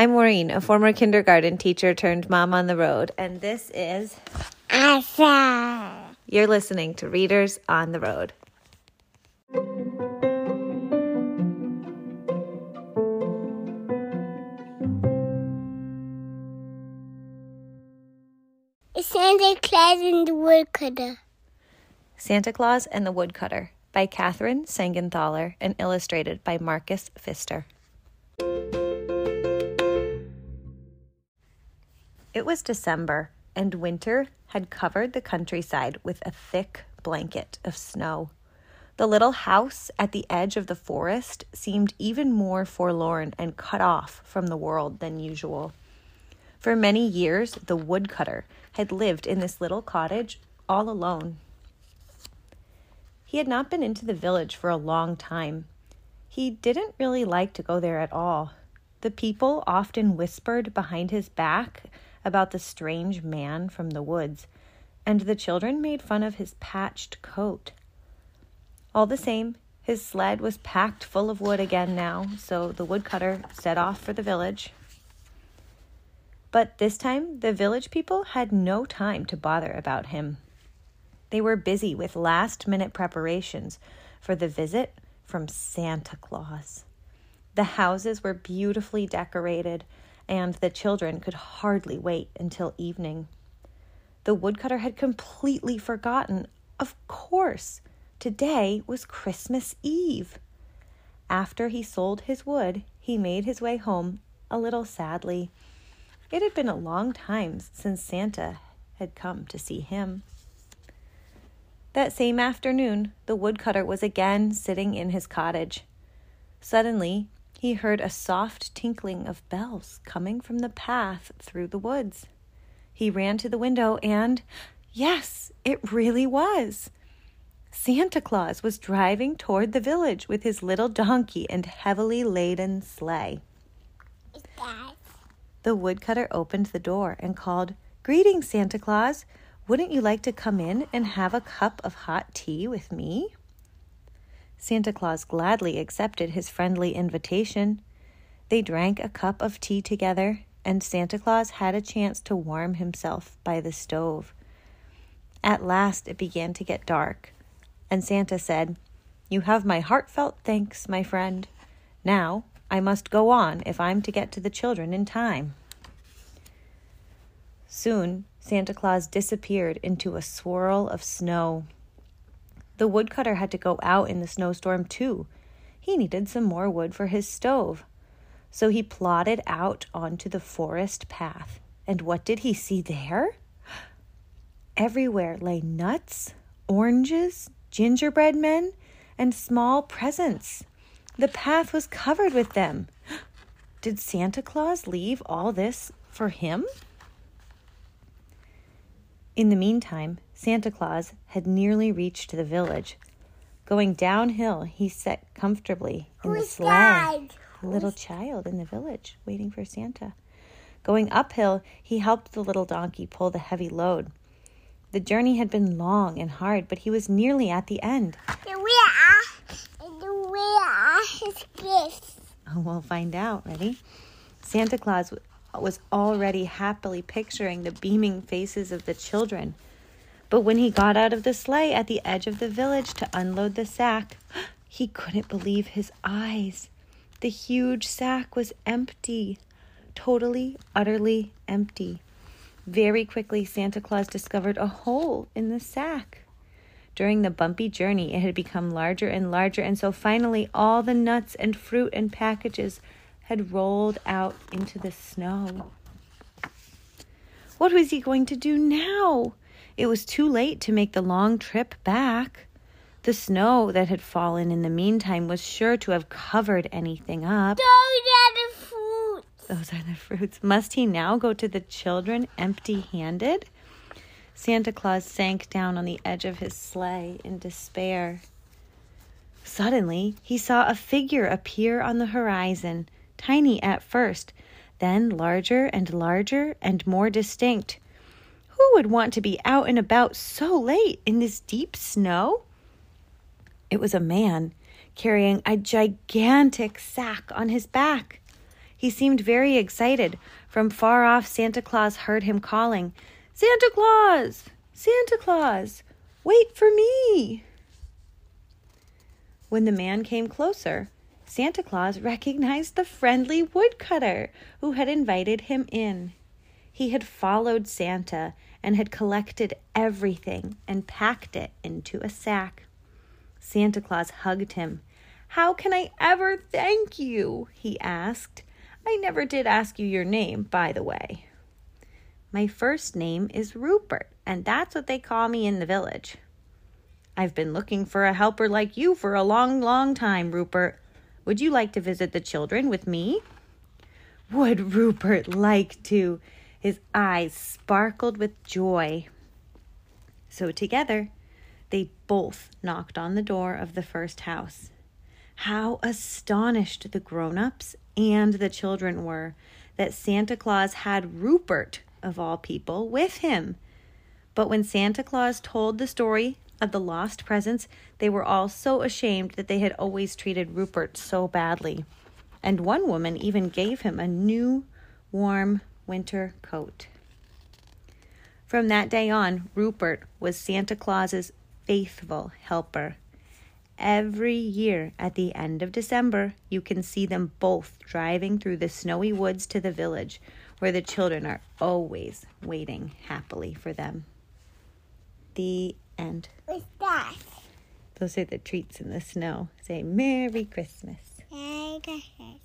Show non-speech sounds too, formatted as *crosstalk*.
I'm Maureen, a former kindergarten teacher turned mom on the road, and this is Asa. You're listening to Readers on the Road. Santa Claus and the Woodcutter. Santa Claus and the Woodcutter by Katherine Siegenthaler and illustrated by Marcus Pfister. It was December, and winter had covered the countryside with a thick blanket of snow. The little house at the edge of the forest seemed even more forlorn and cut off from the world than usual. For many years, the woodcutter had lived in this little cottage all alone. He had not been into the village for a long time. He didn't really like to go there at all. The people often whispered behind his back about the strange man from the woods, and the children made fun of his patched coat. All the same, his sled was packed full of wood again now, so the woodcutter set off for the village. But this time, the village people had no time to bother about him. They were busy with last minute preparations for the visit from Santa Claus. The houses were beautifully decorated, and the children could hardly wait until evening. The woodcutter had completely forgotten, of course, today was Christmas Eve. After he sold his wood, he made his way home a little sadly. It had been a long time since Santa had come to see him. That same afternoon, the woodcutter was again sitting in his cottage. Suddenly, he heard a soft tinkling of bells coming from the path through the woods. He ran to the window and, yes, it really was. Santa Claus was driving toward the village with his little donkey and heavily laden sleigh. The woodcutter opened the door and called, Greetings, Santa Claus. Wouldn't you like to come in and have a cup of hot tea with me? Santa Claus gladly accepted his friendly invitation. They drank a cup of tea together, and Santa Claus had a chance to warm himself by the stove. At last it began to get dark, and Santa said, You have my heartfelt thanks, my friend. Now I must go on if I'm to get to the children in time. Soon Santa Claus disappeared into a swirl of snow. The woodcutter had to go out in the snowstorm too. He needed some more wood for his stove. So he plodded out onto the forest path. And what did he see there? Everywhere lay nuts, oranges, gingerbread men, and small presents. The path was covered with them. Did Santa Claus leave all this for him? In the meantime, Santa Claus had nearly reached the village. Going downhill, he sat comfortably in the Who's sleigh. that? A little child in the village waiting for Santa. Going uphill, he helped the little donkey pull the heavy load. The journey had been long and hard, but he was nearly at the end. Where are, where are his gifts? Oh, we'll find out. Ready? Santa Claus was already happily picturing the beaming faces of the children. But when he got out of the sleigh at the edge of the village to unload the sack, *gasps* he couldn't believe his eyes. The huge sack was empty, totally, utterly empty. Very quickly, Santa Claus discovered a hole in the sack. During the bumpy journey, it had become larger and larger, and so finally, all the nuts and fruit and packages had rolled out into the snow. What was he going to do now? It was too late to make the long trip back. The snow that had fallen in the meantime was sure to have covered anything up. Those are the fruits. Those are the fruits. Must he now go to the children empty handed? Santa Claus sank down on the edge of his sleigh in despair. Suddenly, he saw a figure appear on the horizon, tiny at first, then larger and larger and more distinct. Who would want to be out and about so late in this deep snow? It was a man carrying a gigantic sack on his back. He seemed very excited. From far off, Santa Claus heard him calling, Santa Claus! Santa Claus! Wait for me! When the man came closer, Santa Claus recognized the friendly woodcutter who had invited him in. He had followed Santa and had collected everything and packed it into a sack. Santa Claus hugged him. How can I ever thank you? he asked. I never did ask you your name, by the way. My first name is Rupert, and that's what they call me in the village. I've been looking for a helper like you for a long, long time, Rupert. Would you like to visit the children with me? Would Rupert like to? His eyes sparkled with joy. So together, they both knocked on the door of the first house. How astonished the grown ups and the children were that Santa Claus had Rupert, of all people, with him. But when Santa Claus told the story of the lost presents, they were all so ashamed that they had always treated Rupert so badly. And one woman even gave him a new, warm winter coat. From that day on, Rupert was Santa Claus's faithful helper. Every year at the end of December, you can see them both driving through the snowy woods to the village, where the children are always waiting happily for them. The end. What's that? Those are the treats in the snow. Say Merry Christmas. Merry Christmas.